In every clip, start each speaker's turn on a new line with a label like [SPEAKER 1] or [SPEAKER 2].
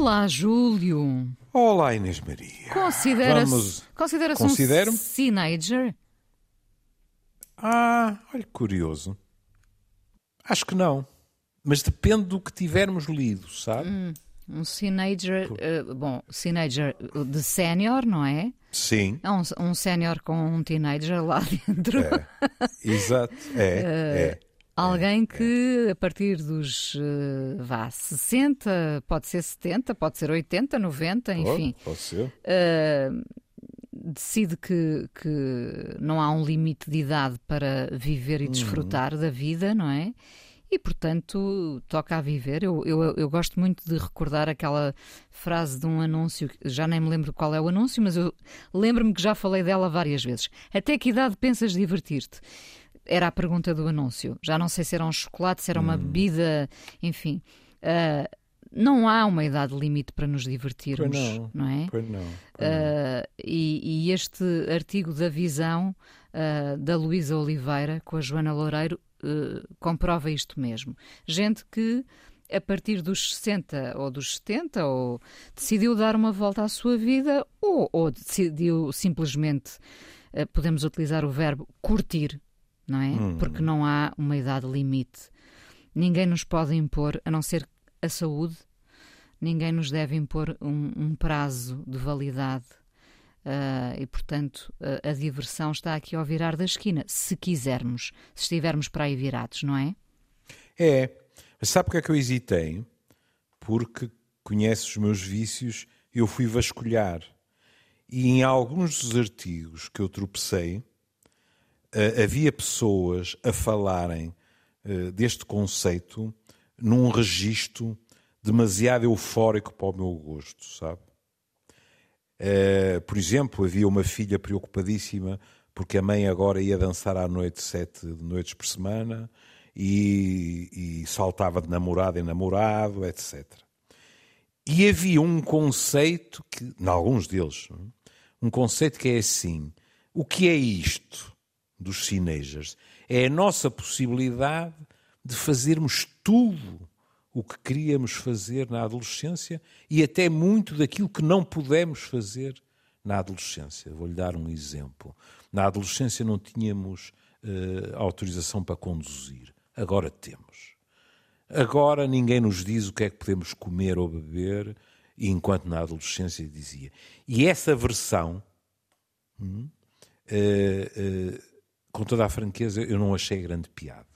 [SPEAKER 1] Olá, Júlio.
[SPEAKER 2] Olá, Inês Maria.
[SPEAKER 1] Considera-se
[SPEAKER 2] Vamos-
[SPEAKER 1] considera um teenager?
[SPEAKER 2] Ah, olha que curioso. Acho que não. Mas depende do que tivermos lido, sabe?
[SPEAKER 1] Um teenager, eh, bom, teenager de sénior, não é?
[SPEAKER 2] Sim,
[SPEAKER 1] É um, um sénior com um teenager lá dentro.
[SPEAKER 2] é. Exato. É, é.
[SPEAKER 1] Alguém que a partir dos, eh, vá, 60, pode ser 70, pode ser 80, 90, enfim,
[SPEAKER 2] Pode, pode ser.
[SPEAKER 1] eh, decide que, que não há um limite de idade para viver e desfrutar da vida, não é? E, portanto, toca a viver. Eu, eu, eu gosto muito de recordar aquela frase de um anúncio, já nem me lembro qual é o anúncio, mas eu lembro-me que já falei dela várias vezes. Até que idade pensas divertir-te? Era a pergunta do anúncio. Já não sei se era um chocolate, se era uma bebida, enfim. Ah, não há uma idade limite para nos divertirmos,
[SPEAKER 2] Pois não.
[SPEAKER 1] é?
[SPEAKER 2] Pois não. pois não.
[SPEAKER 1] Uh, e, e este artigo da Visão uh, da Luísa Oliveira com a Joana Loureiro uh, comprova isto mesmo. Gente que a partir dos 60 ou dos 70 ou decidiu dar uma volta à sua vida ou, ou decidiu simplesmente, uh, podemos utilizar o verbo curtir, não é? Porque não há uma idade limite. Ninguém nos pode impor, a não ser a saúde, ninguém nos deve impor um, um prazo de validade. Ah, e, portanto, a, a diversão está aqui ao virar da esquina, se quisermos, se estivermos para aí virados, não é?
[SPEAKER 2] É. Mas sabe porque é que eu hesitei? Porque conhece os meus vícios, eu fui vasculhar. E em alguns dos artigos que eu tropecei, havia pessoas a falarem eh, deste conceito num registro demasiado eufórico para o meu gosto, sabe? Eh, por exemplo, havia uma filha preocupadíssima porque a mãe agora ia dançar à noite sete noites por semana e, e saltava de namorado em namorado, etc. E havia um conceito que, em alguns deles, um conceito que é assim: o que é isto dos teenagers? É a nossa possibilidade de fazermos tudo o que queríamos fazer na adolescência e até muito daquilo que não pudemos fazer na adolescência. Vou-lhe dar um exemplo. Na adolescência não tínhamos eh, autorização para conduzir. Agora temos. Agora ninguém nos diz o que é que podemos comer ou beber, enquanto na adolescência dizia. E essa versão, hum, eh, eh, com toda a franqueza, eu não achei grande piada.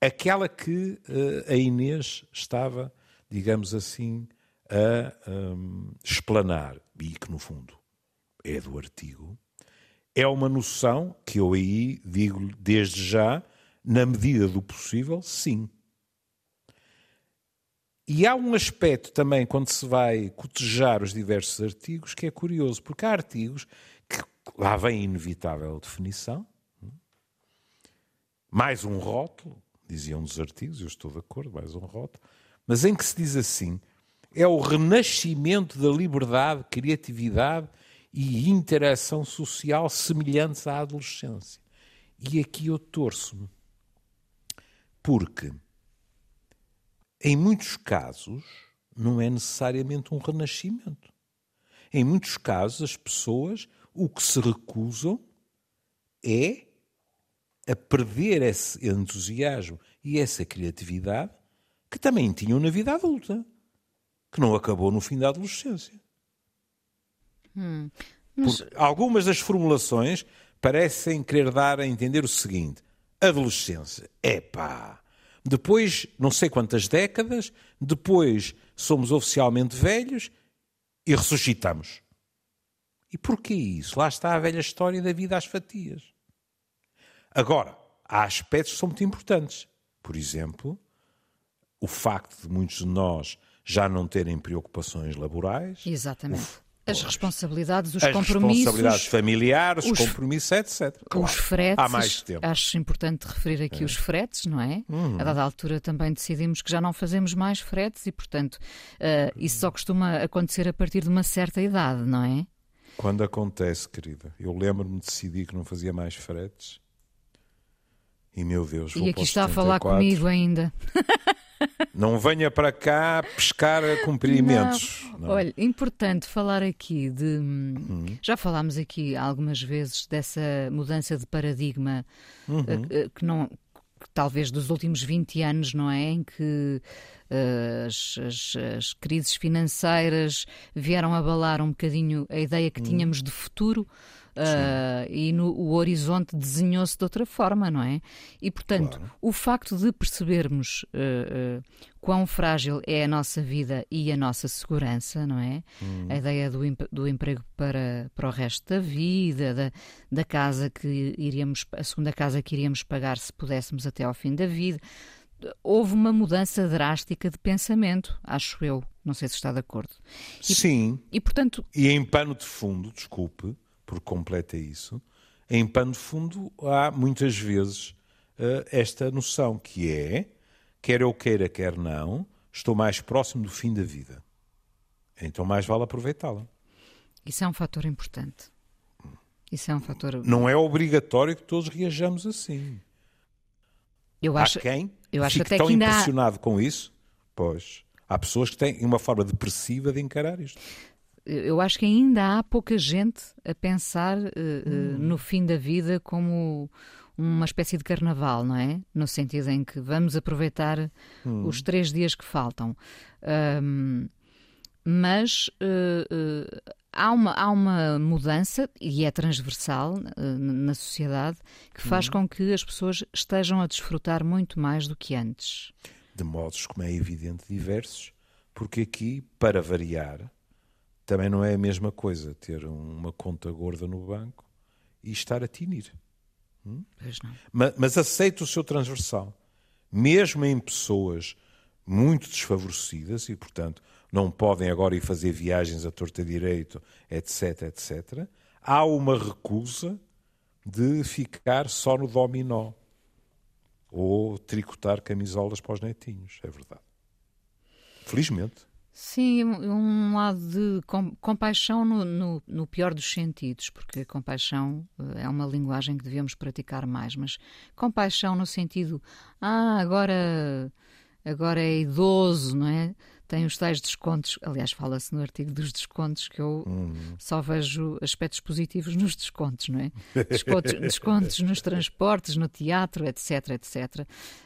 [SPEAKER 2] Aquela que eh, a Inês estava, digamos assim, a hum, explanar, e que no fundo é do artigo, é uma noção que eu aí digo desde já, na medida do possível, sim. E há um aspecto também, quando se vai cotejar os diversos artigos, que é curioso, porque há artigos lá vem a inevitável definição, mais um rótulo, diziam dos artigos, eu estou de acordo, mais um rótulo, mas em que se diz assim: é o renascimento da liberdade, criatividade e interação social semelhantes à adolescência. E aqui eu torço-me, porque em muitos casos não é necessariamente um renascimento. Em muitos casos, as pessoas o que se recusam é a perder esse entusiasmo e essa criatividade que também tinham na vida adulta, que não acabou no fim da adolescência. Porque algumas das formulações parecem querer dar a entender o seguinte: adolescência, epá. Depois, não sei quantas décadas, depois somos oficialmente velhos e ressuscitamos. E porquê isso? Lá está a velha história da vida às fatias. Agora, há aspectos que são muito importantes. Por exemplo, o facto de muitos de nós já não terem preocupações laborais,
[SPEAKER 1] Exatamente. As responsabilidades, os
[SPEAKER 2] as
[SPEAKER 1] compromissos.
[SPEAKER 2] responsabilidades familiares,
[SPEAKER 1] os-
[SPEAKER 2] compromissos, etc. Claro,
[SPEAKER 1] Os fretes,
[SPEAKER 2] Há mais tempo.
[SPEAKER 1] acho importante referir aqui os fretes, não é?
[SPEAKER 2] Uhum.
[SPEAKER 1] A dada altura também decidimos que já não fazemos mais fretes e, portanto, eh, isso só costuma acontecer a partir de uma certa idade, não é?
[SPEAKER 2] Quando acontece, querida, eu lembro-me de decidir que não fazia mais fretes. E meu Deus, vou
[SPEAKER 1] e aqui está a falar
[SPEAKER 2] 74.
[SPEAKER 1] comigo ainda.
[SPEAKER 2] Não venha para cá pescar cumprimentos.
[SPEAKER 1] Não. Não. Olha, importante falar aqui de. Uhum. Já falámos aqui algumas vezes dessa mudança de paradigma uhum. Eh, que não. Talvez dos últimos 20 anos, não é? Em que uh, as, as, as, crises financeiras vieram abalar um bocadinho a ideia que uhum. tínhamos de futuro Uh, e no, o horizonte desenhou-se de outra forma, não é? E, portanto, claro. o facto de percebermos uh, uh, quão frágil é a nossa vida e a nossa segurança, não é? Hum. A ideia do, do emprego para, para o resto da vida, da, da casa que iríamos, a segunda casa que iríamos pagar se pudéssemos até ao fim da vida. Houve uma mudança drástica de pensamento, acho eu. Não sei se está de acordo.
[SPEAKER 2] E, Sim.
[SPEAKER 1] E, portanto...
[SPEAKER 2] e em pano de fundo, desculpe, por completo isso, em pano de fundo há muitas vezes uh, esta noção que é, quer eu queira, quer não, estou mais próximo do fim da vida. Então mais vale aproveitá-la.
[SPEAKER 1] Isso é um fator importante. Isso é um fator.
[SPEAKER 2] Não é obrigatório que todos reajamos assim.
[SPEAKER 1] Eu acho,
[SPEAKER 2] há quem
[SPEAKER 1] eu acho
[SPEAKER 2] fique
[SPEAKER 1] até
[SPEAKER 2] tão
[SPEAKER 1] que ainda
[SPEAKER 2] impressionado
[SPEAKER 1] há...
[SPEAKER 2] com isso. Pois. Há pessoas que têm uma forma depressiva de encarar isto
[SPEAKER 1] eu acho que ainda há pouca gente a pensar uh, hum. no fim da vida como uma espécie de carnaval, não é? No sentido em que vamos aproveitar hum. os três dias que faltam. Um, mas uh, uh, há, uma, há uma mudança, e é transversal na sociedade, que faz hum. com que as pessoas estejam a desfrutar muito mais do que antes.
[SPEAKER 2] De modos, como é evidente, diversos, porque aqui, para variar, também não é a mesma coisa ter uma conta gorda no banco e estar a tinir.
[SPEAKER 1] Hum?
[SPEAKER 2] Mas, mas aceito o seu transversal. Mesmo em pessoas muito desfavorecidas e, portanto, não podem agora ir fazer viagens a torta direito, etc, etc, há uma recusa de ficar só no dominó ou tricotar camisolas para os netinhos, é verdade. Felizmente.
[SPEAKER 1] Sim, um lado de compaixão no, no, no, pior dos sentidos, porque compaixão eh, é uma linguagem que devemos praticar mais, mas compaixão no sentido, ah, agora, agora é idoso, não é? Tem os tais descontos, aliás, fala-se no artigo dos descontos que eu hum. só vejo aspectos positivos nos descontos, não é? Descontos, descontos nos transportes, no teatro, etc, etc.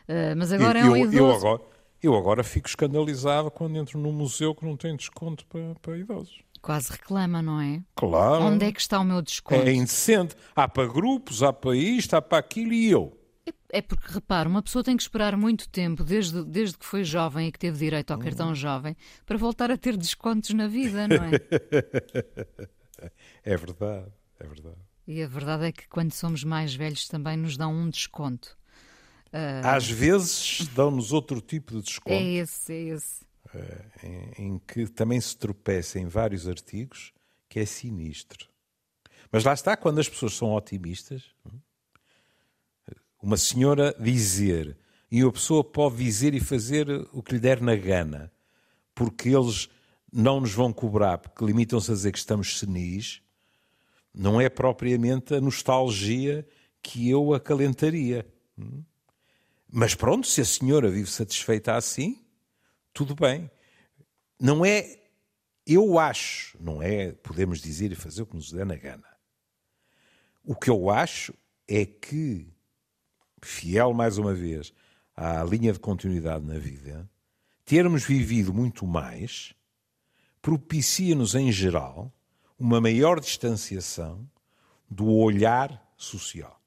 [SPEAKER 1] Uh, mas agora
[SPEAKER 2] eu,
[SPEAKER 1] é um idoso. Eu
[SPEAKER 2] agora eu agora fico escandalizado quando entro num museu que não tem desconto para, para idosos.
[SPEAKER 1] Quase reclama, não é?
[SPEAKER 2] Claro.
[SPEAKER 1] Onde é que está o meu desconto?
[SPEAKER 2] É indecente. Há para grupos, há para isto, há para aquilo e eu.
[SPEAKER 1] É, é porque, repara, uma pessoa tem que esperar muito tempo, desde, desde que foi jovem e que teve direito ao cartão hum. jovem, para voltar a ter descontos na vida, não é?
[SPEAKER 2] é verdade, é verdade.
[SPEAKER 1] E a verdade é que quando somos mais velhos também nos dão um desconto.
[SPEAKER 2] Uh... Às vezes dão-nos outro tipo de desconto. É
[SPEAKER 1] esse, é esse.
[SPEAKER 2] Uh, em, em, que também se tropeça em vários artigos, que é sinistro. Mas lá está, quando as pessoas são otimistas, uma senhora dizer, e uma pessoa pode dizer e fazer o que lhe der na gana, porque eles não nos vão cobrar, porque limitam-se a dizer que estamos senis, não é propriamente a nostalgia que eu acalentaria. Mas pronto, se a senhora vive satisfeita assim, tudo bem. Não é, eu acho, não é, podemos dizer e fazer o que nos der na gana. O que eu acho é que, fiel mais uma vez à linha de continuidade na vida, termos vivido muito mais propicia-nos, em geral, uma maior distanciação do olhar social.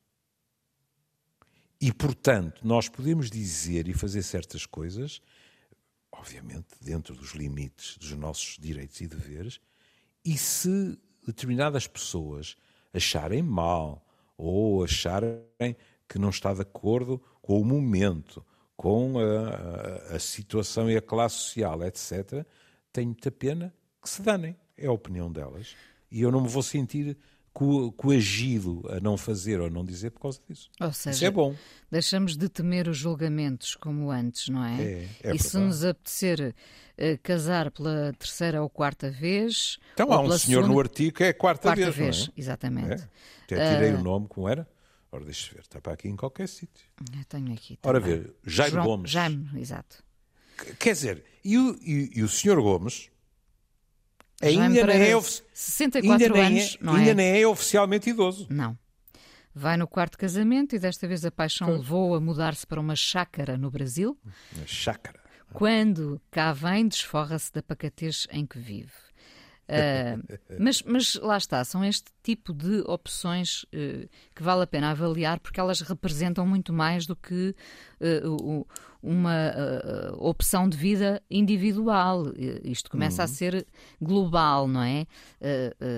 [SPEAKER 2] E, portanto, nós podemos dizer e fazer certas coisas, obviamente dentro dos limites dos nossos direitos e deveres, e se determinadas pessoas acharem mal ou acharem que não está de acordo com o momento, com a, a, a situação e a classe social, etc., tenho muita pena que se danem. É a opinião delas. E eu não me vou sentir co coagido a não fazer ou não dizer por causa disso.
[SPEAKER 1] Ou seja,
[SPEAKER 2] Isso é bom.
[SPEAKER 1] Deixamos de temer os julgamentos como antes, não é?
[SPEAKER 2] é, é
[SPEAKER 1] e se nos apetecer uh, casar pela terceira ou quarta vez.
[SPEAKER 2] Então há um senhor
[SPEAKER 1] segunda...
[SPEAKER 2] no artigo que é a quarta,
[SPEAKER 1] quarta
[SPEAKER 2] vez.
[SPEAKER 1] vez
[SPEAKER 2] é?
[SPEAKER 1] exatamente.
[SPEAKER 2] É. Até tirei uh... o nome, como era? Ora, deixa ver, está para aqui em qualquer sítio.
[SPEAKER 1] Eu tenho aqui.
[SPEAKER 2] Também. Ora, ver, Jaime
[SPEAKER 1] João...
[SPEAKER 2] Gomes.
[SPEAKER 1] Jaime, exato.
[SPEAKER 2] Quer dizer, e o, e, e o Sr. Gomes ainda nem é,
[SPEAKER 1] 64
[SPEAKER 2] ainda
[SPEAKER 1] anos,
[SPEAKER 2] é,
[SPEAKER 1] não
[SPEAKER 2] ainda
[SPEAKER 1] é?
[SPEAKER 2] nem é oficialmente idoso.
[SPEAKER 1] Não. Vai no quarto casamento e desta vez a paixão levou a mudar-se para uma chácara no Brasil.
[SPEAKER 2] Na chácara.
[SPEAKER 1] Quando cá vem, desforra-se da pacatez em que vive. Ah, mas, mas lá está, são este tipo de opções eh, que vale a pena avaliar porque elas representam muito mais do que o- uma opção de vida individual. Isto começa a ser global, não é?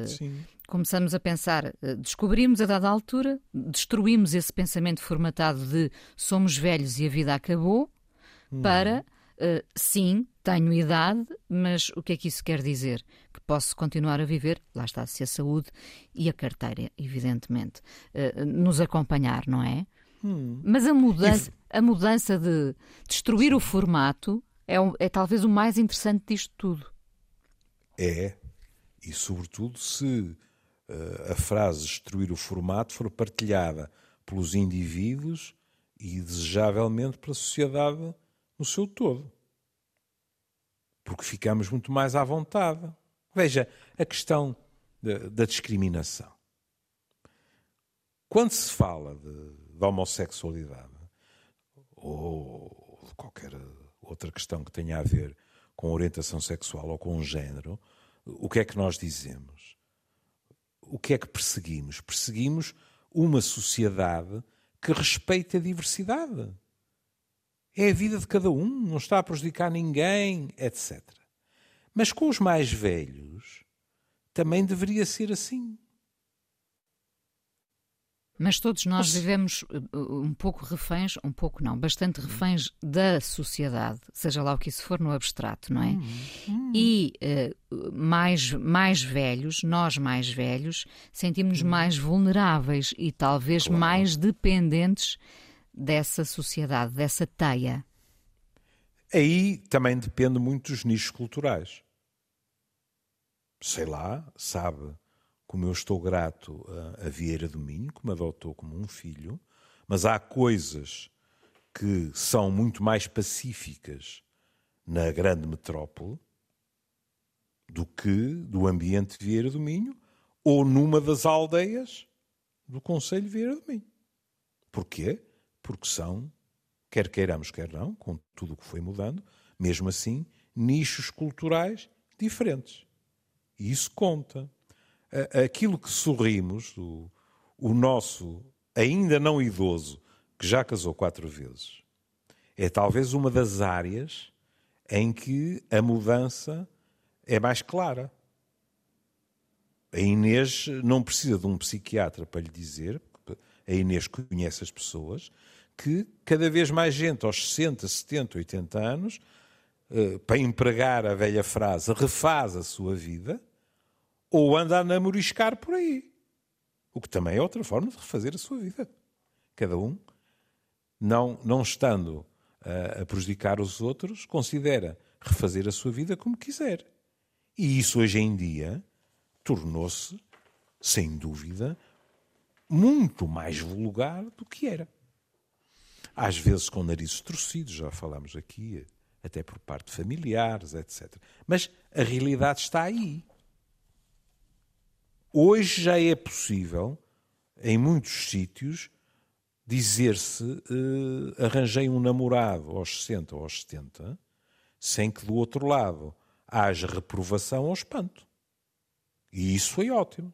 [SPEAKER 2] Sim.
[SPEAKER 1] começamos a pensar, descobrimos a dada altura, destruímos esse pensamento formatado de somos velhos e a vida acabou, para eh, sim, tenho idade, mas o que é que isso quer dizer? Que posso continuar a viver, lá está, se a saúde e a carteira, evidentemente, eh, nos acompanhar, não é? Mas a mudança, a mudança de destruir o formato é, é talvez o mais interessante disto tudo.
[SPEAKER 2] É. E sobretudo se eh, a frase destruir o formato for partilhada pelos indivíduos e desejavelmente pela sociedade no seu todo. Porque ficamos muito mais à vontade. Veja, a questão da, discriminação. Quando se fala de, de homossexualidade ou de qualquer outra questão que tenha a ver com orientação sexual ou com género, o que é que nós dizemos? O que é que perseguimos? Perseguimos uma sociedade que respeite a diversidade. É a vida de cada um, não está a prejudicar ninguém, etc. Mas com os mais velhos também deveria ser assim.
[SPEAKER 1] Mas todos nós vivemos uh, uh, um pouco reféns, um pouco não, bastante reféns da sociedade, seja lá o que isso for no abstrato, não é? E uh, mais, mais velhos, nós mais velhos, sentimos-nos mais vulneráveis e talvez mais dependentes dessa sociedade, dessa teia.
[SPEAKER 2] Aí também depende muito dos nichos culturais. Sei lá, sabe como eu estou grato a, Vieira do Minho, que me adotou como um filho, mas há coisas que são muito mais pacíficas na grande metrópole do que do ambiente de Vieira do Minho ou numa das aldeias do Conselho de Vieira do Minho. Porquê? Porque são, quer queiramos, quer não, com tudo o que foi mudando, mesmo assim, nichos culturais diferentes. E isso conta. Aquilo que sorrimos, o, o nosso ainda não idoso, que já casou quatro vezes, é talvez uma das áreas em que a mudança é mais clara. A Inês não precisa de um psiquiatra para lhe dizer, a Inês conhece as pessoas, que cada vez mais gente aos 60, 70, 80 anos, eh, para empregar a velha frase, refaz a sua vida, ou anda a namoriscar por aí. O que também é outra forma de refazer a sua vida. Cada um, não, não estando a, a prejudicar os outros, considera refazer a sua vida como quiser. E isso hoje em dia tornou-se, sem dúvida, muito mais vulgar do que era. Às vezes com narizes torcidos, já falámos aqui, até por parte de familiares, etc. Mas a realidade está aí. Hoje já é possível, em muitos sítios, dizer-se eh, arranjei um namorado aos 60 ou aos 70, sem que do outro lado haja reprovação ou espanto. E isso foi ótimo.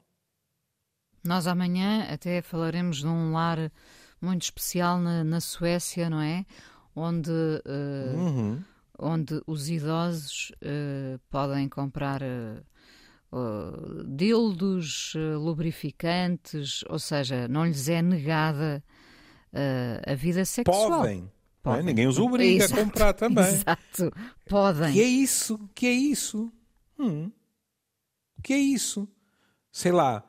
[SPEAKER 1] Nós amanhã até falaremos de um lar muito especial na, na Suécia, não é? Onde, eh,
[SPEAKER 2] Uhum.
[SPEAKER 1] onde os idosos eh, podem comprar oh, dildos, lubrificantes, ou seja, não lhes é negada a vida sexual.
[SPEAKER 2] Podem. não é?
[SPEAKER 1] Podem.
[SPEAKER 2] Ninguém os obriga
[SPEAKER 1] Exato,
[SPEAKER 2] a comprar também.
[SPEAKER 1] Exato, podem.
[SPEAKER 2] Que é isso? Que é isso? Hum. Que é isso? Sei lá,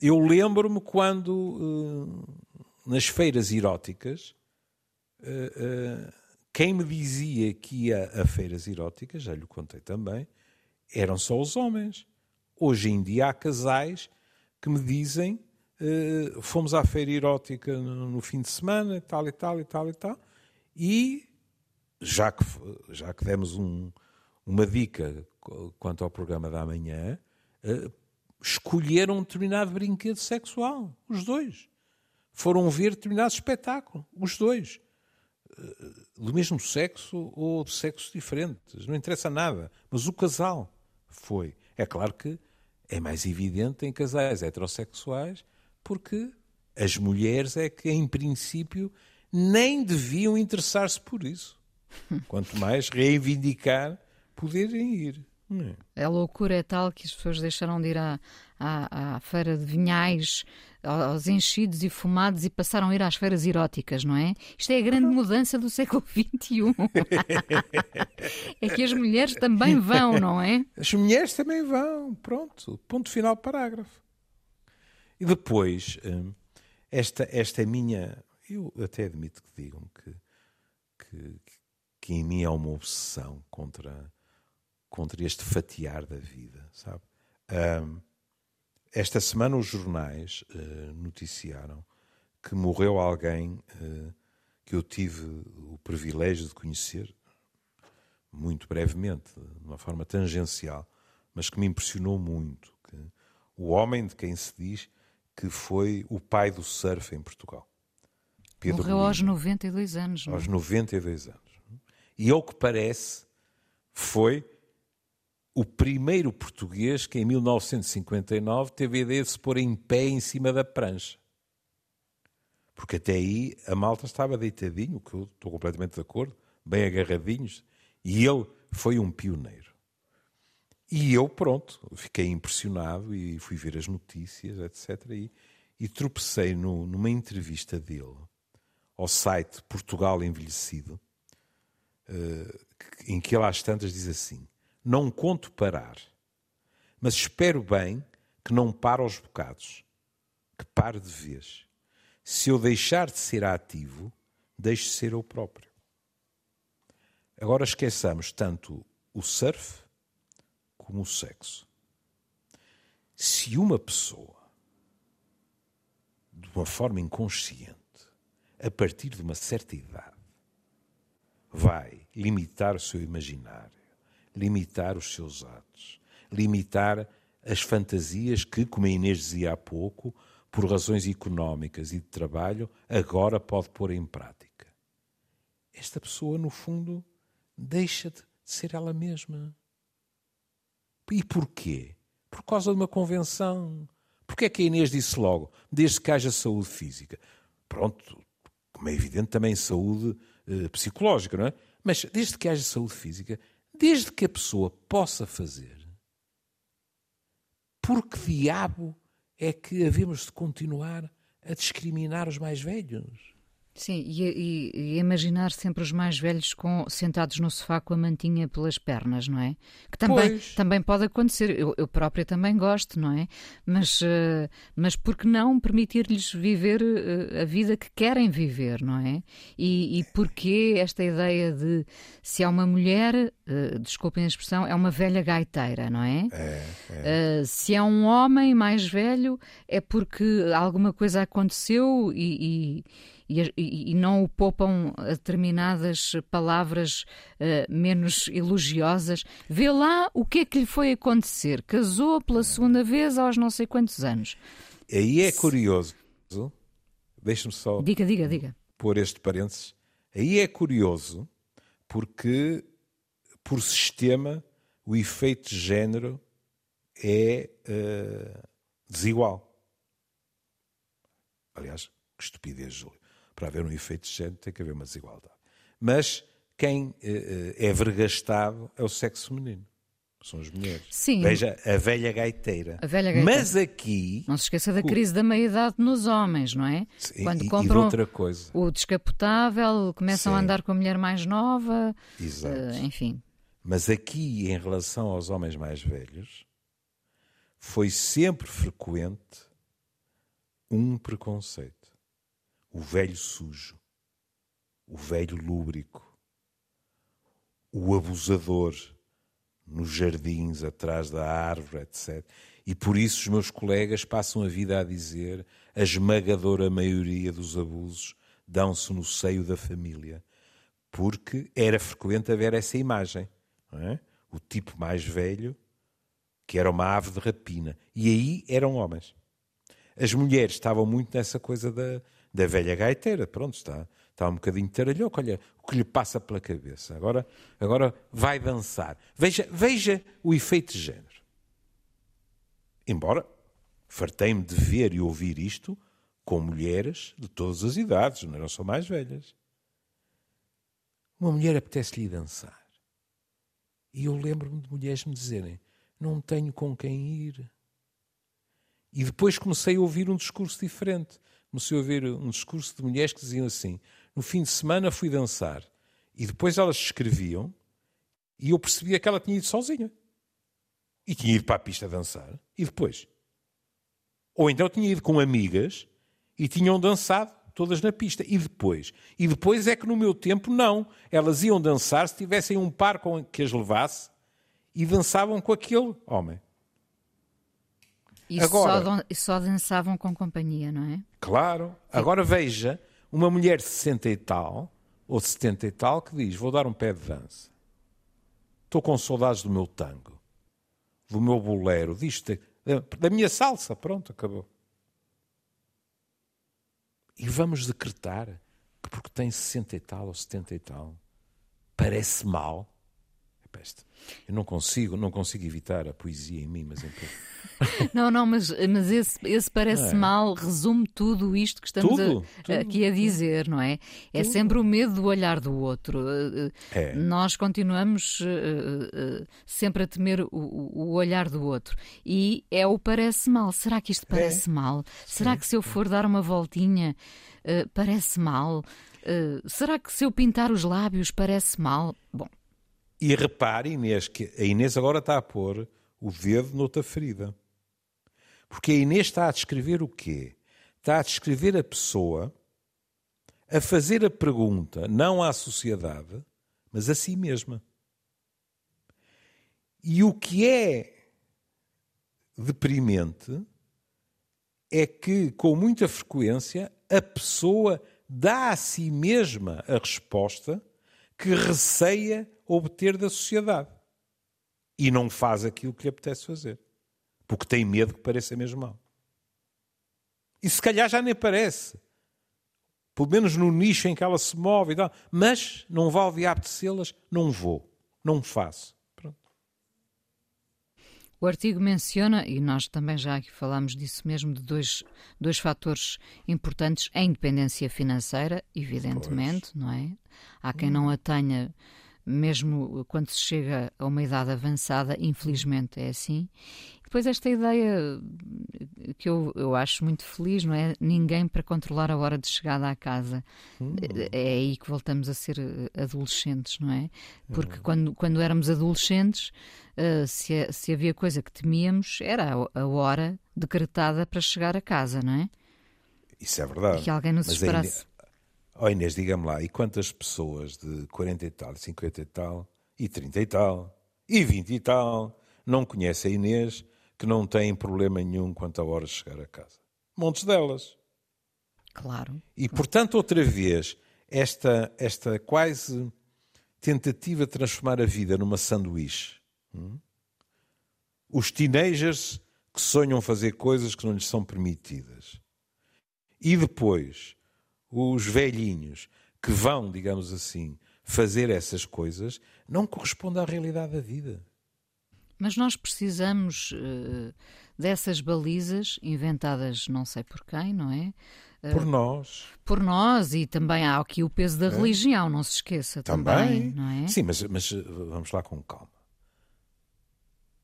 [SPEAKER 2] eu lembro-me quando nas feiras eróticas eh, eh, quem me dizia que ia a feiras eróticas, já lhe contei também, eram só os homens. Hoje em dia há casais que me dizem eh, fomos à feira erótica no, fim de semana, tal e tal e tal e tal, e já que, já que demos um, uma dica quanto ao programa da manhã, escolheram um determinado brinquedo sexual, os dois. Foram ver determinado espetáculo, os dois. Uh, do mesmo sexo ou de sexos diferentes, não interessa nada. Mas o casal foi. É claro que é mais evidente em casais heterossexuais, porque as mulheres é que, em princípio, nem deviam interessar-se por isso. Quanto mais reivindicar poderem ir.
[SPEAKER 1] É? A loucura é tal que as pessoas deixaram de ir à, à, à, feira de vinhais, aos enchidos e fumados e passaram a ir às feiras eróticas, não é? Isto é a grande mudança do século XXI. é que as mulheres também vão, não é?
[SPEAKER 2] As mulheres também vão, pronto. Ponto final, parágrafo. E depois, hum, esta, esta minha. Eu até admito que digam que, que, que em mim há uma obsessão contra contra este fatiar da vida, sabe? Um, esta semana os jornais uh, noticiaram que morreu alguém uh, que eu tive o privilégio de conhecer muito brevemente, de uma forma tangencial, mas que me impressionou muito. Que, o homem de quem se diz que foi o pai do surf em Portugal.
[SPEAKER 1] Pedro Morreu Lima, aos 92 anos.
[SPEAKER 2] Não? É? Aos 92 anos. E ao que parece, foi o primeiro português que em 1959 teve a ideia de se pôr em pé em cima da prancha. Porque até aí a malta estava deitadinho, que eu estou completamente de acordo, bem agarradinhos, e ele foi um pioneiro. E eu, pronto, fiquei impressionado e fui ver as notícias, etc. E, e tropecei no, numa entrevista dele ao site Portugal Envelhecido, uh, em que ele às tantas diz assim: não conto parar, mas espero bem que não pare aos bocados, que pare de vez. Se eu deixar de ser ativo, deixe de ser eu próprio. Agora esqueçamos tanto o surf como o sexo. Se uma pessoa, de uma forma inconsciente, a partir de uma certa idade, vai limitar o seu imaginário, limitar os seus atos, limitar as fantasias que, como a Inês dizia há pouco, por razões económicas e de trabalho, agora pode pôr em prática. Esta pessoa, no fundo, deixa de ser ela mesma. E porquê? Por causa de uma convenção. Porquê é que a Inês disse logo, desde que haja saúde física? Pronto, como é evidente, também saúde eh, psicológica, não é? Mas desde que haja saúde física, desde que a pessoa possa fazer, por que diabo é que havemos de continuar a discriminar os mais velhos?
[SPEAKER 1] Sim, e, e, imaginar sempre os mais velhos com, sentados no sofá com a mantinha pelas pernas, não é? Que também, também pode acontecer. Eu, eu própria também gosto, não é? Mas, uh, mas por que não permitir-lhes viver uh, a vida que querem viver, não é? E, e porquê esta ideia de se há uma mulher, uh, desculpem a expressão, é uma velha gaiteira, não é?
[SPEAKER 2] é, é.
[SPEAKER 1] Se é um homem mais velho, é porque alguma coisa aconteceu e, e, e, não o poupam a determinadas palavras uh, menos elogiosas. Vê lá o que é que lhe foi acontecer. Casou pela segunda vez aos não sei quantos anos.
[SPEAKER 2] Aí é curioso. Deixa-me só.
[SPEAKER 1] Diga, diga, diga.
[SPEAKER 2] Pôr este parênteses. Aí é curioso porque, por sistema, o efeito de género é uh, desigual. Aliás, que estupidez, Júlio para haver um efeito de género tem que haver uma desigualdade. Mas quem eh, eh, é vergastado é o sexo feminino. São as mulheres.
[SPEAKER 1] Sim.
[SPEAKER 2] Veja, a velha gaiteira.
[SPEAKER 1] A velha gaiteira.
[SPEAKER 2] Mas aqui.
[SPEAKER 1] Não se esqueça da crise da meia-idade nos homens, não é?
[SPEAKER 2] Sim, Quando e, compram e outra coisa.
[SPEAKER 1] o descapotável, começam Sim. a andar com a mulher mais nova.
[SPEAKER 2] Exato. Uh,
[SPEAKER 1] enfim.
[SPEAKER 2] Mas aqui, em relação aos homens mais velhos, foi sempre frequente um preconceito o velho sujo, o velho lúbrico, o abusador nos jardins, atrás da árvore, etc. E por isso os meus colegas passam a vida a dizer a esmagadora maioria dos abusos dão-se no seio da família, porque era frequente haver essa imagem. É? O tipo mais velho, que era uma ave de rapina. E aí eram homens. As mulheres estavam muito nessa coisa da, da velha gaiteira. Pronto, está, está um bocadinho taralhoco. Olha o que lhe passa pela cabeça. Agora, agora vai dançar. Veja, veja o efeito de género. Embora fartei-me de ver e ouvir isto com mulheres de todas as idades, não eram só mais velhas. Uma mulher apetece-lhe dançar. E eu lembro-me de mulheres me dizerem: Não tenho com quem ir. E depois comecei a ouvir um discurso diferente. Comecei a ouvir um discurso de mulheres que diziam assim: No fim de semana fui dançar. E depois elas escreviam e eu percebia que ela tinha ido sozinha. E tinha ido para a pista dançar. E depois? Ou então tinha ido com amigas e tinham dançado todas na pista. E depois? E depois é que no meu tempo, não. Elas iam dançar se tivessem um par com que as levasse e dançavam com aquele homem.
[SPEAKER 1] E Agora, só, só dançavam com companhia, não é?
[SPEAKER 2] Claro. Sim. Agora veja uma mulher de 60 e tal, ou 70 e tal, que diz: Vou dar um pé de dança. Estou com saudades do meu tango, do meu bolero, disto, da minha salsa. Pronto, acabou. E vamos decretar que porque tem 60 e tal ou 70 e tal, parece mal. Eu não consigo, não consigo evitar a poesia em mim, mas então...
[SPEAKER 1] Não, não, mas, mas esse, esse parece é. mal, resume tudo isto que estamos
[SPEAKER 2] tudo,
[SPEAKER 1] a, tudo, aqui a dizer, não é? É tudo. sempre o medo do olhar do outro. É. Nós continuamos uh, sempre a temer o, o, olhar do outro. E é o parece mal. Será que isto parece é. mal? Será que se eu for dar uma voltinha parece mal? será que se eu pintar os lábios parece mal? Bom.
[SPEAKER 2] E repare, Inês, que a Inês agora está a pôr o dedo noutra ferida. Porque a Inês está a descrever o quê? Está a descrever a pessoa a fazer a pergunta não à sociedade, mas a si mesma. E o que é deprimente é que, com muita frequência, a pessoa dá a si mesma a resposta que receia obter da sociedade e não faz aquilo que lhe apetece fazer. Porque tem medo que pareça mesmo mal. E se calhar já nem parece. Pelo menos no nicho em que ela se move e tal. Mas não vale de apetecê-las, não vou, não faço.
[SPEAKER 1] O artigo menciona, e nós também já aqui falámos disso mesmo, de dois, dois fatores importantes: a independência financeira, evidentemente, pois. não é? Há quem não a tenha mesmo quando se chega a uma idade avançada, infelizmente é assim. Depois esta ideia que eu, eu acho muito feliz, não é? Ninguém para controlar a hora de chegada à casa. Hum. É aí que voltamos a ser adolescentes, não é? Porque hum. quando, quando éramos adolescentes, uh, se, se havia coisa que temíamos, era a, a hora decretada para chegar a casa, não é?
[SPEAKER 2] Isso é verdade.
[SPEAKER 1] E que alguém nos Mas esperasse.
[SPEAKER 2] Oh Inês, diga-me lá, e quantas pessoas de 40 e tal, 50 e tal, e 30 e tal, e 20 e tal, não conhecem a Inês que não têm problema nenhum quanto à hora de chegar a casa? Montes delas.
[SPEAKER 1] Claro.
[SPEAKER 2] E portanto, outra vez, esta, esta quase tentativa de transformar a vida numa sanduíche. Hum? Os teenagers que sonham fazer coisas que não lhes são permitidas. E depois, os velhinhos que vão, digamos assim, fazer essas coisas, não corresponde à realidade da vida.
[SPEAKER 1] Mas nós precisamos uh, dessas balizas inventadas não sei por quem, não é?
[SPEAKER 2] Uh, por nós.
[SPEAKER 1] Por nós e também há aqui o peso da é. religião, não se esqueça também, também, não é?
[SPEAKER 2] Sim, mas, mas vamos lá com calma.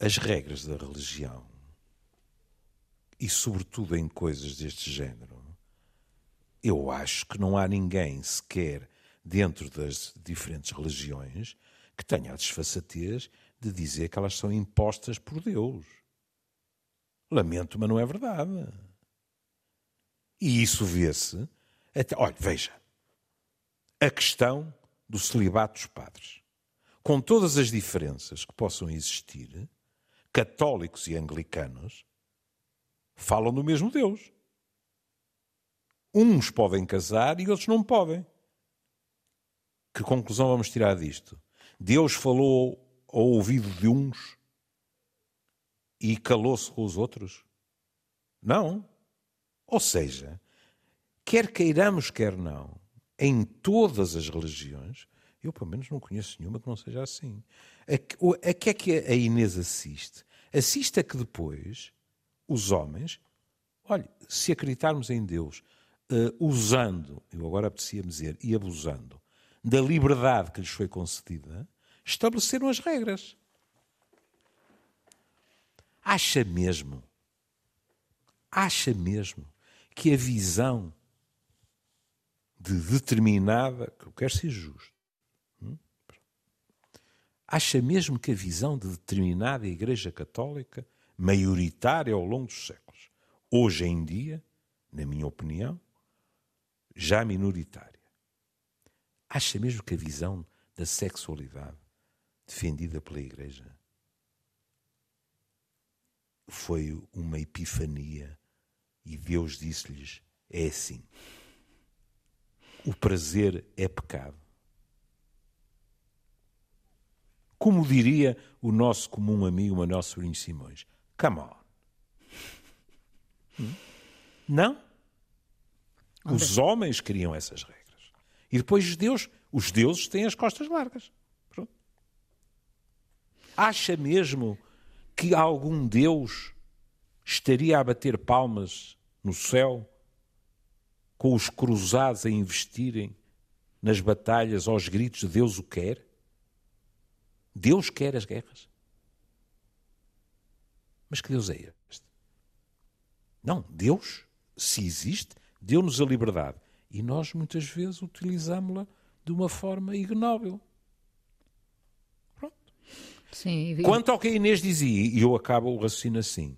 [SPEAKER 2] As regras da religião e sobretudo em coisas deste género eu acho que não há ninguém sequer dentro das diferentes religiões que tenha a desfaçatez de dizer que elas são impostas por Deus. Lamento, mas não é verdade. E isso vê-se. Até, olha, veja. A questão do celibato dos padres. Com todas as diferenças que possam existir, católicos e anglicanos falam do mesmo Deus. Uns podem casar e outros não podem. que conclusão vamos tirar disto? Deus falou ao ouvido de uns e calou-se com os outros? Não. Ou seja, quer queiramos, quer não, em todas as religiões, eu pelo menos não conheço nenhuma que não seja assim. A, a que é que a Inês assiste? Assiste a que depois os homens, olha, se acreditarmos em Deus, uh, usando, eu agora apetecia-me dizer, e abusando da liberdade que lhes foi concedida, estabeleceram as regras. Acha mesmo, acha mesmo que a visão de determinada, que eu quero ser justo? Acha mesmo que a visão de determinada Igreja Católica, maioritária ao longo dos séculos, hoje em dia, na minha opinião, já minoritária, acha mesmo que a visão da sexualidade defendida pela Igreja foi uma epifania e Deus disse-lhes: é assim. O prazer é pecado. Como diria o nosso comum amigo Manuel Sobrinho Simões: Come on. Hum? Não? Os homens criam essas regras. E depois Deus, os deuses têm as costas largas. Pronto. Acha mesmo que algum Deus estaria a bater palmas no céu com os cruzados a investirem nas batalhas aos gritos de Deus o quer? Deus quer as guerras. Mas que Deus é este? Não, Deus, se existe, deu-nos a liberdade. E nós muitas vezes utilizámos-la de uma forma ignóbil. Pronto.
[SPEAKER 1] Sim,
[SPEAKER 2] Quanto ao que a Inês dizia, e eu acabo o raciocínio assim,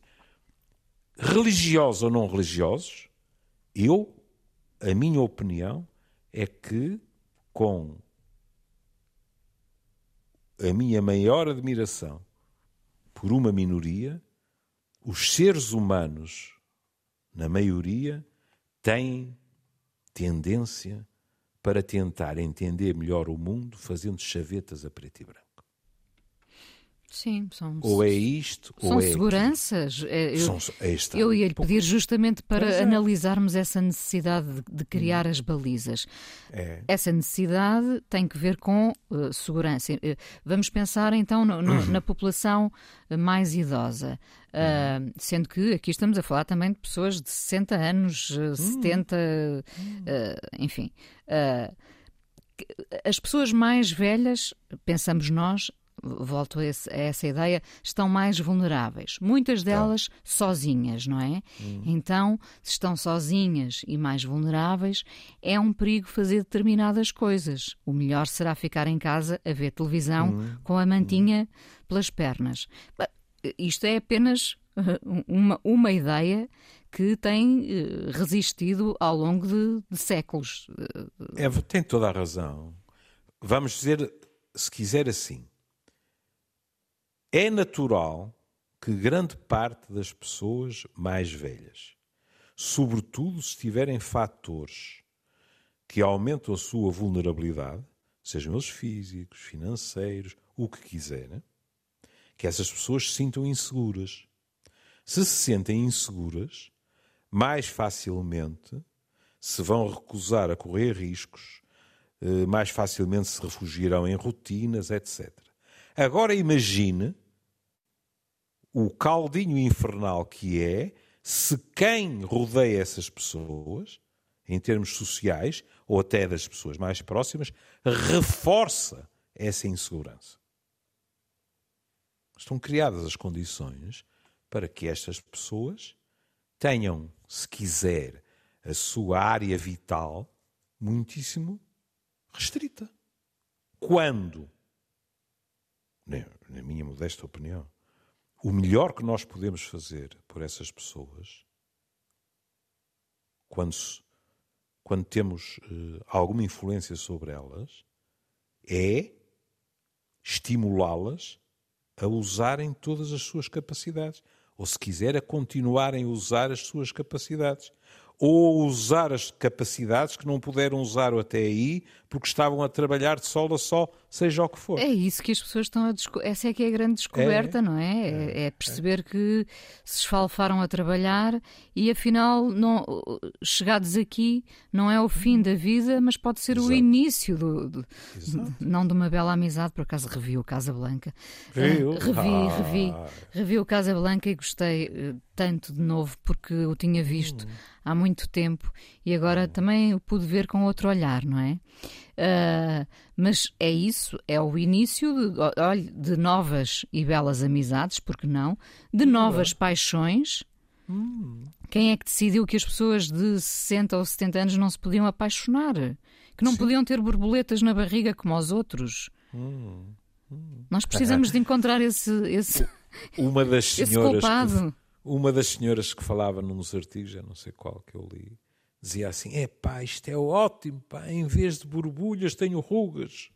[SPEAKER 2] religiosos ou não religiosos, eu, a minha opinião é que com a minha maior admiração por uma minoria, os seres humanos, na maioria, têm tendência para tentar entender melhor o mundo fazendo chavetas a preto e branco.
[SPEAKER 1] Sim, são,
[SPEAKER 2] ou é isto,
[SPEAKER 1] são
[SPEAKER 2] ou é
[SPEAKER 1] seguranças. É, eu,
[SPEAKER 2] são, é
[SPEAKER 1] eu ia lhe pedir justamente para é. analisarmos essa necessidade de, de criar as balizas.
[SPEAKER 2] É.
[SPEAKER 1] Essa necessidade tem que ver com uh, segurança. Uh, vamos pensar então no, no, na população mais idosa. Uh, sendo que aqui estamos a falar também de pessoas de 60 anos, uh, 70, uh, enfim. as pessoas mais velhas, pensamos nós, volto a, esse, a, essa ideia, estão mais vulneráveis. Muitas delas tá. sozinhas, não é? Hum. Então, se estão sozinhas e mais vulneráveis, é um perigo fazer determinadas coisas. O melhor será ficar em casa a ver televisão hum. com a mantinha hum. pelas pernas. Isto é apenas uma, uma ideia que tem eh, resistido ao longo de, de séculos.
[SPEAKER 2] É, tem toda a razão. Vamos dizer, se quiser assim, é natural que grande parte das pessoas mais velhas, sobretudo se tiverem fatores que aumentam a sua vulnerabilidade, sejam eles físicos, financeiros, o que quiserem, que essas pessoas se sintam inseguras. Se se sentem inseguras, mais facilmente se vão recusar a correr riscos, eh, mais facilmente se refugiarão em rotinas, etc. Agora imagine o caldinho infernal que é se quem rodeia essas pessoas, em termos sociais, ou até das pessoas mais próximas, reforça essa insegurança. Estão criadas as condições para que estas pessoas tenham, se quiser, a sua área vital muitíssimo restrita. Quando, na minha modesta opinião, o melhor que nós podemos fazer por essas pessoas, quando, quando temos uh, alguma influência sobre elas, é estimulá-las a usarem todas as suas capacidades. Ou, se quiser, a continuarem a usar as suas capacidades. Ou usar as capacidades que não puderam usar até aí porque estavam a trabalhar de sol a sol, seja o que for.
[SPEAKER 1] É isso que as pessoas estão a descobrir. Essa é que é a grande descoberta, é, não é? É, é perceber é. que se esfalfaram a trabalhar e afinal, não, chegados aqui, não é o fim da vida, mas pode ser Exato. o início do, do não de uma bela amizade. Por acaso revi o Casa Blanca.
[SPEAKER 2] Viu?
[SPEAKER 1] Uh, revi, ah. revi, revi o Casa Blanca e gostei uh, tanto de novo porque o tinha visto. Hum há muito tempo e agora também o pude ver com outro olhar, não é? Uh, mas é isso, é o início de, de novas e belas amizades, porque não? De novas paixões. Hum. Quem é que decidiu que as pessoas de 60 ou 70 anos não se podiam apaixonar? Que não Sim. podiam ter borboletas na barriga como os outros? Hum. Hum. Nós precisamos de encontrar esse, esse,
[SPEAKER 2] uma das senhoras
[SPEAKER 1] esse culpado.
[SPEAKER 2] Uma das senhoras que falava num dos artigos, já não sei qual que eu li, dizia assim: é pá, isto é ótimo, pá, em vez de borbulhas tenho rugas.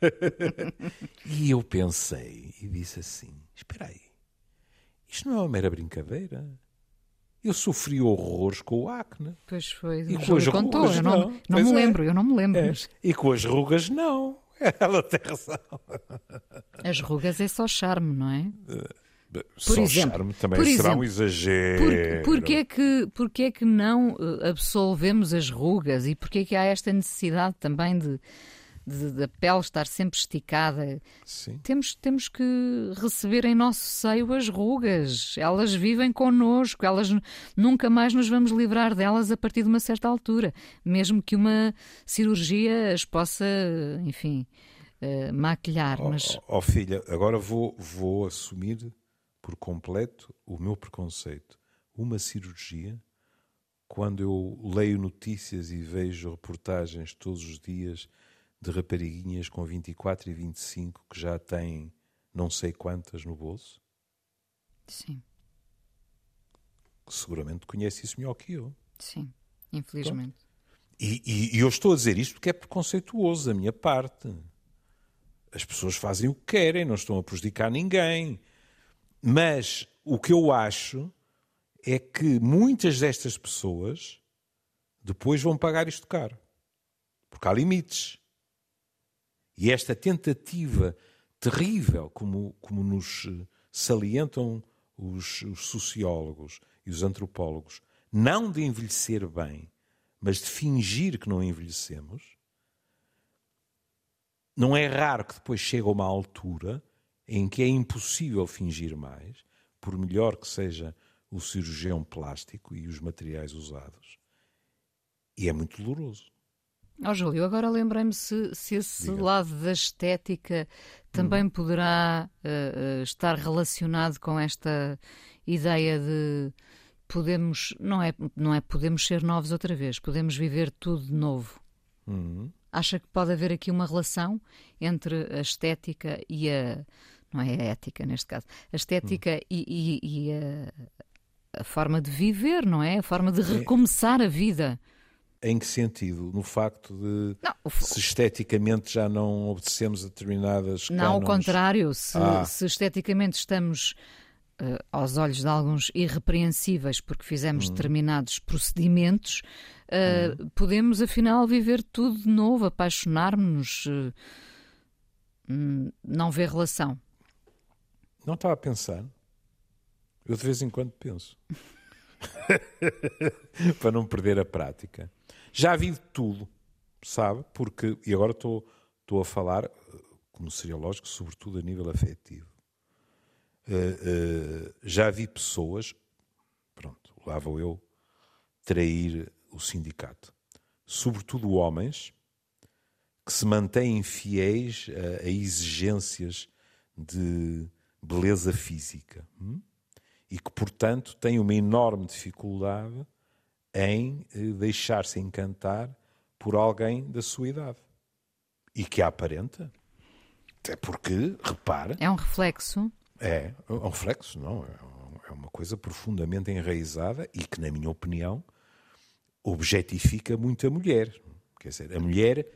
[SPEAKER 2] e eu pensei e disse assim: espera aí, isto não é uma mera brincadeira. Eu sofri horrores com o acne.
[SPEAKER 1] Pois foi, e com as contou, rugas, eu não, não, não me é. lembro, eu não me lembro. É.
[SPEAKER 2] E com as rugas, não. Ela tem razão.
[SPEAKER 1] As rugas é só charme, não é?
[SPEAKER 2] Por Só exemplo, charme também por será exemplo, um exagero.
[SPEAKER 1] Por, porquê, é que, é que não eh, absolvemos as rugas e porquê é que há esta necessidade também de, de, de a pele estar sempre esticada? Sim. Temos, temos que receber em nosso seio as rugas. Elas vivem connosco, elas nunca mais nos vamos livrar delas a partir de uma certa altura, mesmo que uma cirurgia as possa, enfim. Uh, maquilhar,
[SPEAKER 2] oh,
[SPEAKER 1] mas...
[SPEAKER 2] Oh, oh, filha, agora vou, vou assumir por completo o meu preconceito. Uma cirurgia, quando eu leio notícias e vejo reportagens todos os dias de rapariguinhas com 24 e 25 que já têm não sei quantas no bolso.
[SPEAKER 1] Sim.
[SPEAKER 2] Seguramente conhece isso melhor que eu.
[SPEAKER 1] Sim, infelizmente.
[SPEAKER 2] E, e, e, eu estou a dizer isto porque é preconceituoso da minha parte. As pessoas fazem o que querem, não estão a prejudicar ninguém. Mas o que eu acho é que muitas destas pessoas depois vão pagar isto caro. Porque há limites. E esta tentativa terrível, como, como nos salientam os, os sociólogos e os antropólogos, não de envelhecer bem, mas de fingir que não envelhecemos, não é raro que depois chegue a uma altura em que é impossível fingir mais, por melhor que seja o cirurgião plástico e os materiais usados. E é muito doloroso.
[SPEAKER 1] Ó oh, Júlio, agora lembrei-me se, se esse Diga. lado da estética também hum. poderá uh, estar relacionado com esta ideia de podemos, não é, não é podemos ser novos outra vez, podemos viver tudo de novo.
[SPEAKER 2] Hum.
[SPEAKER 1] Acha que pode haver aqui uma relação entre a estética e a, não é a ética neste caso, a estética hum. e, e, e a, a, forma de viver, não é? A forma de é. recomeçar a vida.
[SPEAKER 2] Em que sentido? No facto de não, se esteticamente já não obedecemos a determinadas
[SPEAKER 1] Não, ao contrário, se, ah. se esteticamente estamos Uh, aos olhos de alguns irrepreensíveis porque fizemos hum. determinados procedimentos, uh, hum. podemos afinal viver tudo de novo, apaixonar-nos, uh, não ver relação.
[SPEAKER 2] Não estava a pensar. Eu de vez em quando penso. Para não perder a prática. Já vi de tudo, sabe? Porque, e agora estou, estou a falar, como seria lógico, sobretudo a nível afetivo. Uh, uh, já vi pessoas, pronto, lá vou eu trair o sindicato. Sobretudo homens que se mantêm fiéis a, a exigências de beleza física. Hum? E que, portanto, tem uma enorme dificuldade em eh, deixar-se encantar por alguém da sua idade. E que a aparenta. Até porque, repare.
[SPEAKER 1] É um reflexo.
[SPEAKER 2] É, é um reflexo, não. É, é uma coisa profundamente enraizada e que, na minha opinião, objetifica muito a mulher. Quer dizer, a mulher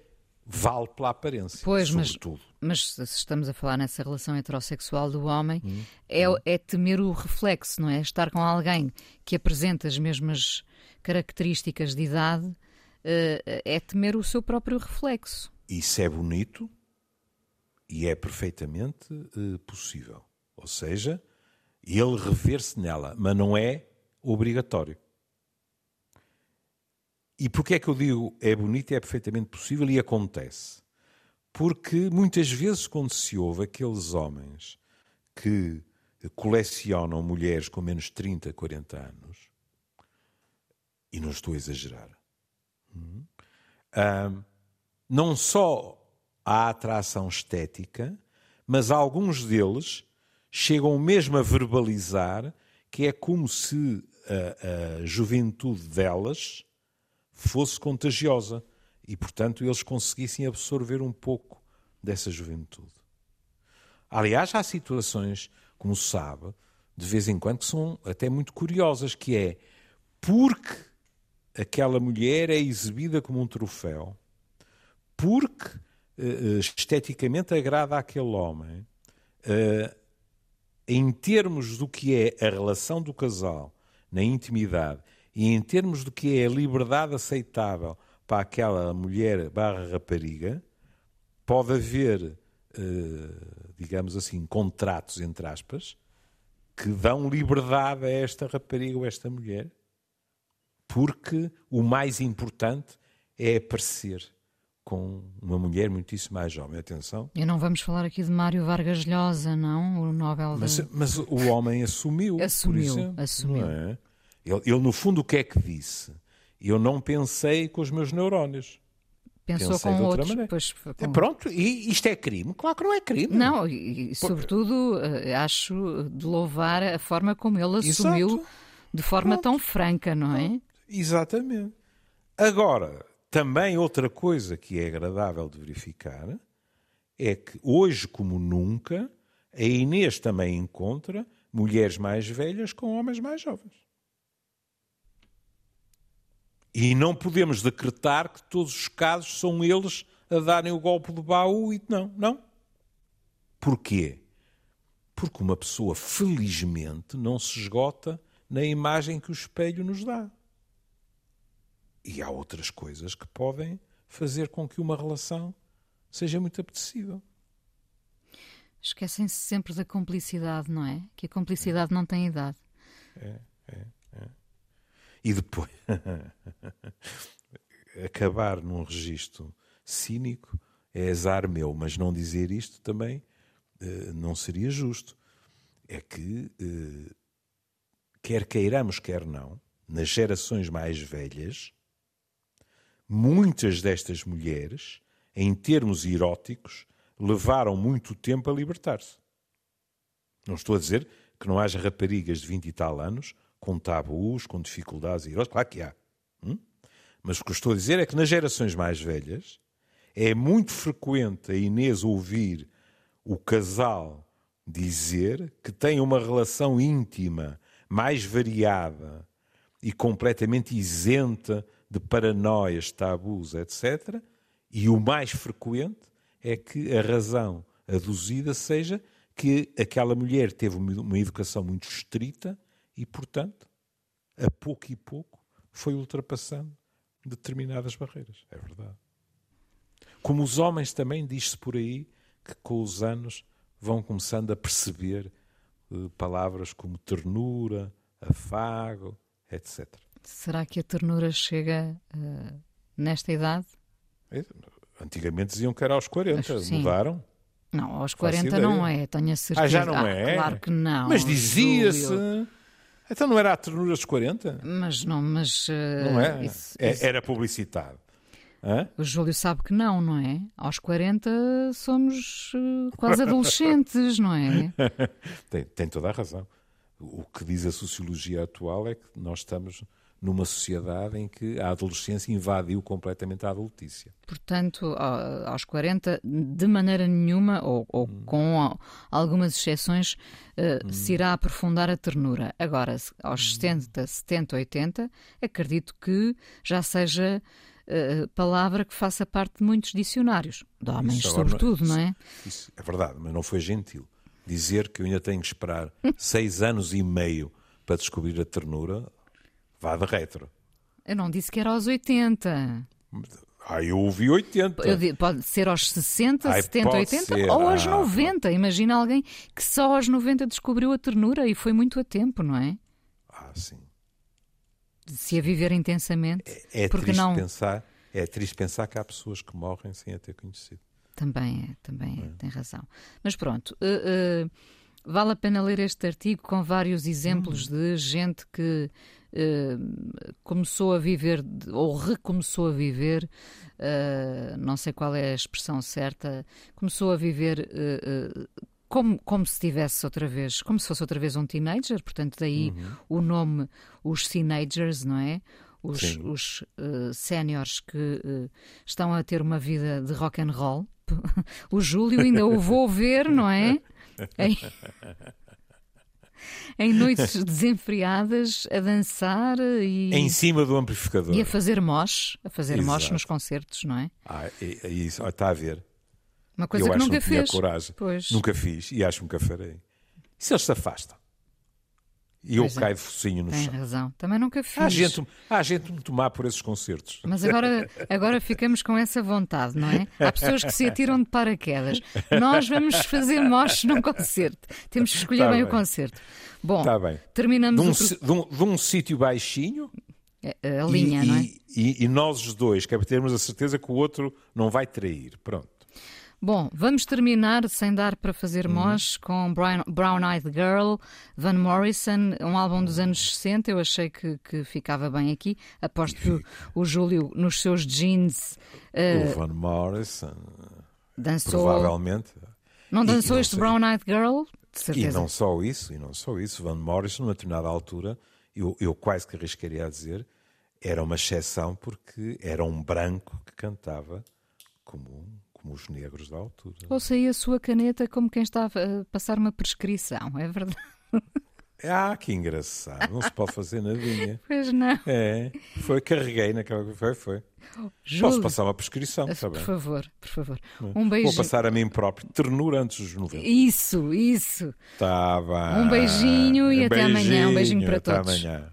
[SPEAKER 2] vale pela aparência, pois, sobretudo.
[SPEAKER 1] Mas, mas se estamos a falar nessa relação heterossexual do homem, hum, é, hum. é temer o reflexo, não é? Estar com alguém que apresenta as mesmas características de idade, é temer o seu próprio reflexo.
[SPEAKER 2] Isso é bonito e é perfeitamente uh, possível. Ou seja, ele rever-se nela, mas não é obrigatório. E porquê é que eu digo é bonito e é perfeitamente possível e acontece? Porque muitas vezes quando se ouve aqueles homens que colecionam mulheres com menos de 30, 40 anos, e não estou a exagerar, hum, não só há atração estética, mas alguns deles chegam mesmo a verbalizar que é como se a, a juventude delas fosse contagiosa e, portanto, eles conseguissem absorver um pouco dessa juventude. Aliás, há situações, como sabe, de vez em quando que são até muito curiosas, que é porque aquela mulher é exibida como um troféu, porque uh, esteticamente agrada àquele homem, uh, em termos do que é a relação do casal na intimidade e em termos do que é a liberdade aceitável para aquela mulher barra rapariga, pode haver, uh, digamos assim, contratos, entre aspas, que dão liberdade a esta rapariga ou a esta mulher, porque o mais importante é aparecer com uma mulher muitíssimo mais jovem. Atenção.
[SPEAKER 1] E não vamos falar aqui de Mário Vargas Llosa, não? O Nobel
[SPEAKER 2] mas, de... mas o homem assumiu.
[SPEAKER 1] assumiu,
[SPEAKER 2] exemplo,
[SPEAKER 1] assumiu.
[SPEAKER 2] É? Ele, ele, no fundo, o que é que disse? Eu não pensei com os meus neurónios.
[SPEAKER 1] Pensou Pensei com outros. Pois,
[SPEAKER 2] com... É, pronto, e isto é crime? Claro que não é crime.
[SPEAKER 1] Não, e, e sobretudo eh, acho de louvar a forma como ele assumiu Exato. de forma pronto. tão franca, não é?
[SPEAKER 2] Exatamente. Agora, também outra coisa que é agradável de verificar é que hoje, como nunca, a Inês também encontra mulheres mais velhas com homens mais jovens. E não podemos decretar que todos os casos são eles a darem o golpe do baú e não, não. Porquê? Porque uma pessoa, felizmente, não se esgota na imagem que o espelho nos dá. E há outras coisas que podem fazer com que uma relação seja muito apetecível.
[SPEAKER 1] Esquecem-se sempre da cumplicidade, não é? Que a cumplicidade é. não tem idade.
[SPEAKER 2] É, é, é. E depois acabar num registro cínico é azar meu, mas não dizer isto também uh, não seria justo. É que, uh, quer queiramos, quer não, nas gerações mais velhas, Muitas destas mulheres, em termos eróticos, levaram muito tempo a libertar-se. Não estou a dizer que não haja raparigas de 20 e tal anos com tabus, com dificuldades eróticas. Claro que há. Hum? Mas o que estou a dizer é que nas gerações mais velhas é muito frequente a Inês ouvir o casal dizer que tem uma relação íntima, mais variada e completamente isenta de paranoias, tabus, etc. E o mais frequente é que a razão aduzida seja que aquela mulher teve uma educação muito estrita e, portanto, a pouco e pouco foi ultrapassando determinadas barreiras. É verdade. Como os homens também, diz-se por aí que com os anos vão começando a perceber uh, palavras como ternura, afago, etc.
[SPEAKER 1] Será que a ternura chega uh, nesta idade?
[SPEAKER 2] É, antigamente diziam que era aos 40, Sim. mudaram.
[SPEAKER 1] Não, aos 40 não é, tenho a certeza.
[SPEAKER 2] Ah, já não ah, é?
[SPEAKER 1] Claro que não.
[SPEAKER 2] Mas dizia-se. Então não era a ternura dos 40?
[SPEAKER 1] Mas não, mas. Uh,
[SPEAKER 2] não é? Isso, é isso... Era publicitado. Hã?
[SPEAKER 1] O Júlio sabe que não, não é? Aos 40 somos uh, quase adolescentes, não é?
[SPEAKER 2] tem, tem toda a razão. O que diz a sociologia atual é que nós estamos numa sociedade em que a adolescência invadiu completamente a adultícia.
[SPEAKER 1] Portanto, aos 40, de maneira nenhuma, ou, ou hum. com algumas exceções, uh, hum. se irá aprofundar a ternura. Agora, aos hum. 70, 70, 80, acredito que já seja uh, palavra que faça parte de muitos dicionários, de homens, isso sobretudo, não, não é?
[SPEAKER 2] Isso é verdade, mas não foi gentil. Dizer que eu ainda tenho que esperar seis anos e meio para descobrir a ternura, Vá de retro.
[SPEAKER 1] Eu não disse que era aos 80.
[SPEAKER 2] Ah, eu ouvi 80.
[SPEAKER 1] Eu pode ser aos 60,
[SPEAKER 2] Ai,
[SPEAKER 1] 70,
[SPEAKER 2] pode
[SPEAKER 1] 80
[SPEAKER 2] ser.
[SPEAKER 1] ou aos
[SPEAKER 2] Ah,
[SPEAKER 1] 90. Imagina alguém que só aos 90 descobriu a ternura e foi muito a tempo, não é?
[SPEAKER 2] Ah, sim.
[SPEAKER 1] Se a viver intensamente.
[SPEAKER 2] É
[SPEAKER 1] porque
[SPEAKER 2] triste
[SPEAKER 1] não.
[SPEAKER 2] pensar, é triste pensar que há pessoas que morrem sem a ter conhecido.
[SPEAKER 1] Também é, também é, tem razão. Mas pronto, uh, uh, vale a pena ler este artigo com vários exemplos de gente que uh, começou a viver ou recomeçou a viver, uh, não sei qual é a expressão certa, começou a viver uh, como, como se tivesse outra vez, como se fosse outra vez um teenager, portanto, daí o nome, os teenagers, não é? Os,
[SPEAKER 2] Sim.
[SPEAKER 1] os séniores que estão a ter uma vida de rock and roll. O Júlio ainda o vou ver, não é? Em, noites desenfriadas a dançar e,
[SPEAKER 2] Em cima do amplificador.
[SPEAKER 1] e a fazer mosh, a fazer mosh
[SPEAKER 2] Exato.
[SPEAKER 1] nos concertos, não é?
[SPEAKER 2] Ah, é, é isso, Ah, está a ver.
[SPEAKER 1] Uma coisa
[SPEAKER 2] eu
[SPEAKER 1] que
[SPEAKER 2] acho
[SPEAKER 1] nunca
[SPEAKER 2] que
[SPEAKER 1] fez.
[SPEAKER 2] coragem.
[SPEAKER 1] Pois.
[SPEAKER 2] Nunca fiz e acho que nunca farei. E se eles se afastam? E eu
[SPEAKER 1] Pois é.
[SPEAKER 2] caio de focinho no
[SPEAKER 1] Tem
[SPEAKER 2] chão.
[SPEAKER 1] razão. Também nunca fiz.
[SPEAKER 2] Há gente, há gente me tomar por esses concertos.
[SPEAKER 1] Mas agora, agora ficamos com essa vontade, não é? Há pessoas que se atiram de paraquedas. Nós vamos fazer moches num concerto. Temos que escolher
[SPEAKER 2] Tá
[SPEAKER 1] bem, o
[SPEAKER 2] bem.
[SPEAKER 1] concerto. Bom,
[SPEAKER 2] Está bem.
[SPEAKER 1] terminamos
[SPEAKER 2] De um,
[SPEAKER 1] o
[SPEAKER 2] de um- de um sítio baixinho
[SPEAKER 1] a, a
[SPEAKER 2] e-
[SPEAKER 1] linha,
[SPEAKER 2] e,
[SPEAKER 1] não é?
[SPEAKER 2] e- e nós os dois, que é para termos a certeza que o outro não vai trair. Pronto.
[SPEAKER 1] Bom, vamos terminar sem dar para fazer
[SPEAKER 2] Uhum.
[SPEAKER 1] mosh com Brown, Brown Eyed Girl, Van Morrison, um álbum dos anos 60. Eu achei que, que ficava bem aqui. Aposto que o, Júlio, nos seus jeans, eh,
[SPEAKER 2] o Van Morrison,
[SPEAKER 1] dançou.
[SPEAKER 2] provavelmente.
[SPEAKER 1] Não
[SPEAKER 2] E-
[SPEAKER 1] dançou
[SPEAKER 2] e não
[SPEAKER 1] este. Brown Eyed Girl? De
[SPEAKER 2] E
[SPEAKER 1] certeza.
[SPEAKER 2] não só isso, e não só isso, Van Morrison, numa determinada altura, eu, eu quase que arriscaria a dizer, era uma exceção porque era um branco que cantava como, como os negros da altura.
[SPEAKER 1] Ou saía a sua caneta como quem está a passar uma prescrição, é verdade?
[SPEAKER 2] Ah, que engraçado, não se pode fazer nadinha.
[SPEAKER 1] Pois não.
[SPEAKER 2] É, foi, carreguei naquela. Foi, foi. Posso
[SPEAKER 1] Júlio,
[SPEAKER 2] passar uma prescrição, está
[SPEAKER 1] por
[SPEAKER 2] bem?
[SPEAKER 1] favor, por favor. Um
[SPEAKER 2] Vou
[SPEAKER 1] beijinho.
[SPEAKER 2] passar a mim próprio, ternura antes dos 90.
[SPEAKER 1] Isso, isso.
[SPEAKER 2] Tá bem.
[SPEAKER 1] Um beijinho e até amanhã. Um beijinho para
[SPEAKER 2] até
[SPEAKER 1] todos.
[SPEAKER 2] amanhã.